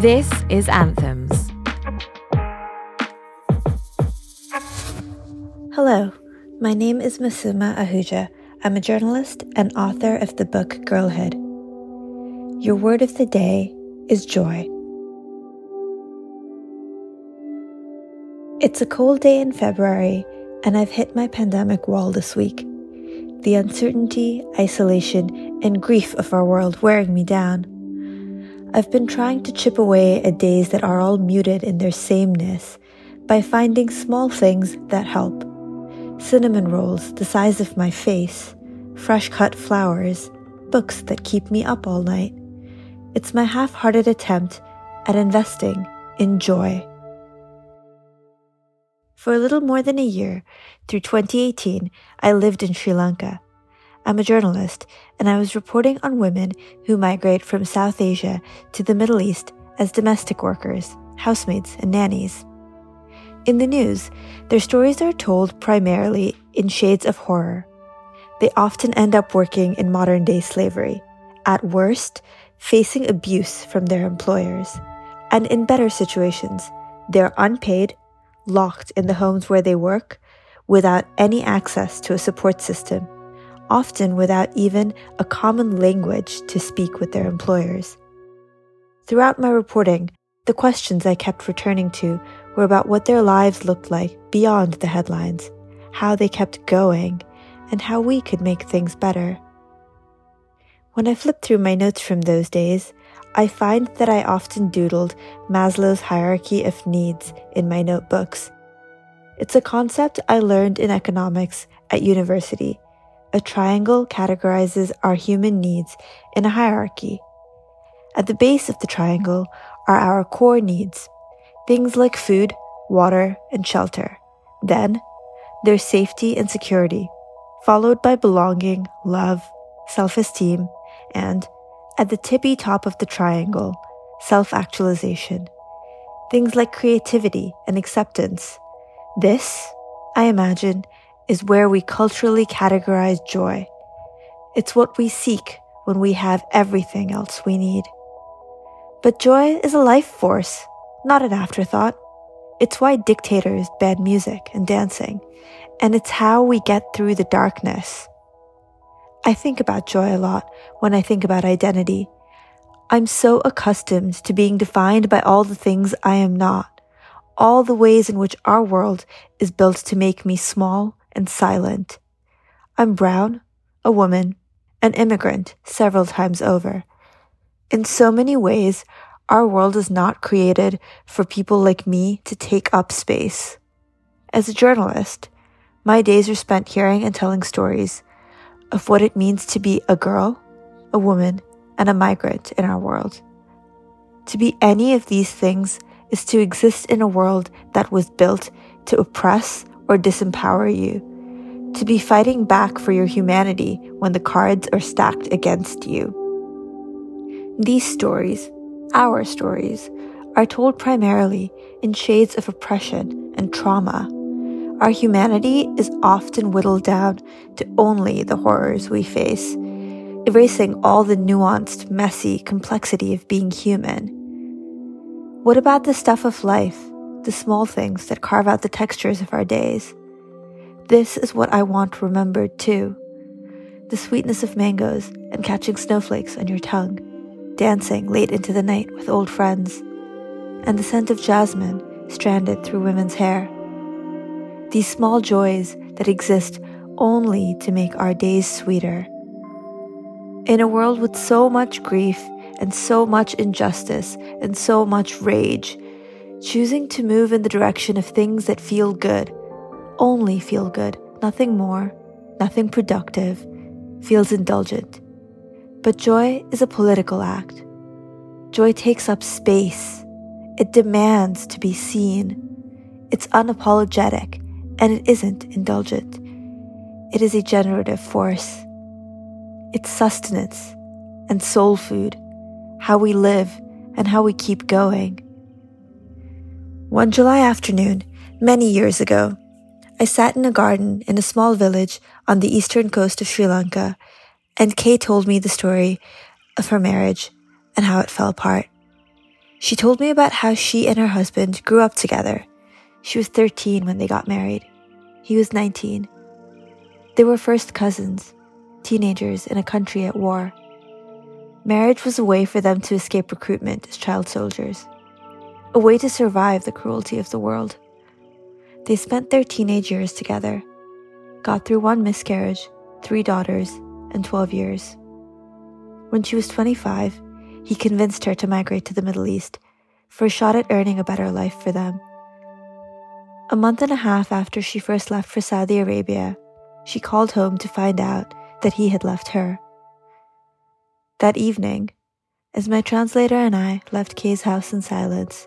This is Anthems. Hello, my name is Masuma Ahuja. I'm a journalist and author of the book Girlhood. Your word of the day is joy. It's a cold day in February, and I've hit my pandemic wall this week. The uncertainty, isolation, and grief of our world wearing me down. I've been trying to chip away at days that are all muted in their sameness by finding small things that help. Cinnamon rolls the size of my face, fresh cut flowers, books that keep me up all night. It's my half hearted attempt at investing in joy. For a little more than a year, through 2018, I lived in Sri Lanka. I'm a journalist, and I was reporting on women who migrate from South Asia to the Middle East as domestic workers, housemaids, and nannies. In the news, their stories are told primarily in shades of horror. They often end up working in modern day slavery, at worst, facing abuse from their employers, and in better situations, they're unpaid locked in the homes where they work without any access to a support system, often without even a common language to speak with their employers. Throughout my reporting, the questions I kept returning to were about what their lives looked like beyond the headlines, how they kept going, and how we could make things better. When I flipped through my notes from those days, I find that I often doodled Maslow's hierarchy of needs in my notebooks. It's a concept I learned in economics at university. A triangle categorizes our human needs in a hierarchy. At the base of the triangle are our core needs, things like food, water, and shelter. Then, there's safety and security, followed by belonging, love, self esteem, and at the tippy top of the triangle, self actualization. Things like creativity and acceptance. This, I imagine, is where we culturally categorize joy. It's what we seek when we have everything else we need. But joy is a life force, not an afterthought. It's why dictators ban music and dancing, and it's how we get through the darkness. I think about joy a lot when I think about identity. I'm so accustomed to being defined by all the things I am not, all the ways in which our world is built to make me small and silent. I'm brown, a woman, an immigrant several times over. In so many ways, our world is not created for people like me to take up space. As a journalist, my days are spent hearing and telling stories of what it means to be a girl, a woman, and a migrant in our world. To be any of these things is to exist in a world that was built to oppress or disempower you, to be fighting back for your humanity when the cards are stacked against you. These stories, our stories, are told primarily in shades of oppression and trauma our humanity is often whittled down to only the horrors we face, erasing all the nuanced, messy complexity of being human. What about the stuff of life, the small things that carve out the textures of our days? This is what I want remembered too. The sweetness of mangoes and catching snowflakes on your tongue, dancing late into the night with old friends, and the scent of jasmine stranded through women's hair these small joys that exist only to make our days sweeter. In a world with so much grief and so much injustice and so much rage, choosing to move in the direction of things that feel good, only feel good, nothing more, nothing productive, feels indulgent. But joy is a political act. Joy takes up space. It demands to be seen. It's unapologetic and it isn't indulgent. It is a generative force. It's sustenance and soul food, how we live and how we keep going. One July afternoon, many years ago, I sat in a garden in a small village on the eastern coast of Sri Lanka, and Kay told me the story of her marriage and how it fell apart. She told me about how she and her husband grew up together. She was 13 when they got married. He was 19. They were first cousins, teenagers in a country at war. Marriage was a way for them to escape recruitment as child soldiers, a way to survive the cruelty of the world. They spent their teenage years together, got through one miscarriage, three daughters, and 12 years. When she was 25, he convinced her to migrate to the Middle East for a shot at earning a better life for them. A month and a half after she first left for Saudi Arabia, she called home to find out that he had left her. That evening, as my translator and I left Kay's house in silence,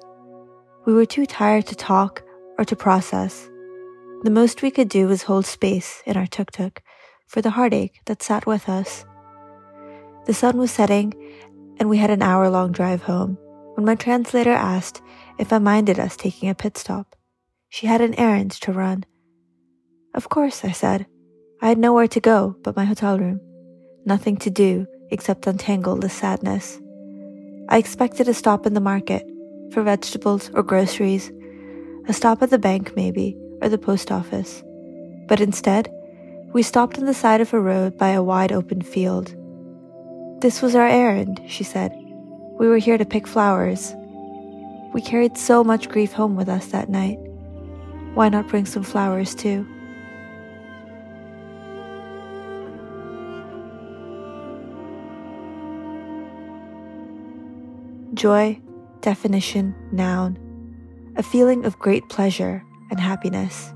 we were too tired to talk or to process. The most we could do was hold space in our tuk tuk for the heartache that sat with us. The sun was setting, and we had an hour long drive home when my translator asked if I minded us taking a pit stop. She had an errand to run. Of course, I said. I had nowhere to go but my hotel room. Nothing to do except untangle the sadness. I expected a stop in the market for vegetables or groceries, a stop at the bank maybe, or the post office. But instead, we stopped on the side of a road by a wide open field. This was our errand, she said. We were here to pick flowers. We carried so much grief home with us that night. Why not bring some flowers too? Joy, definition, noun. A feeling of great pleasure and happiness.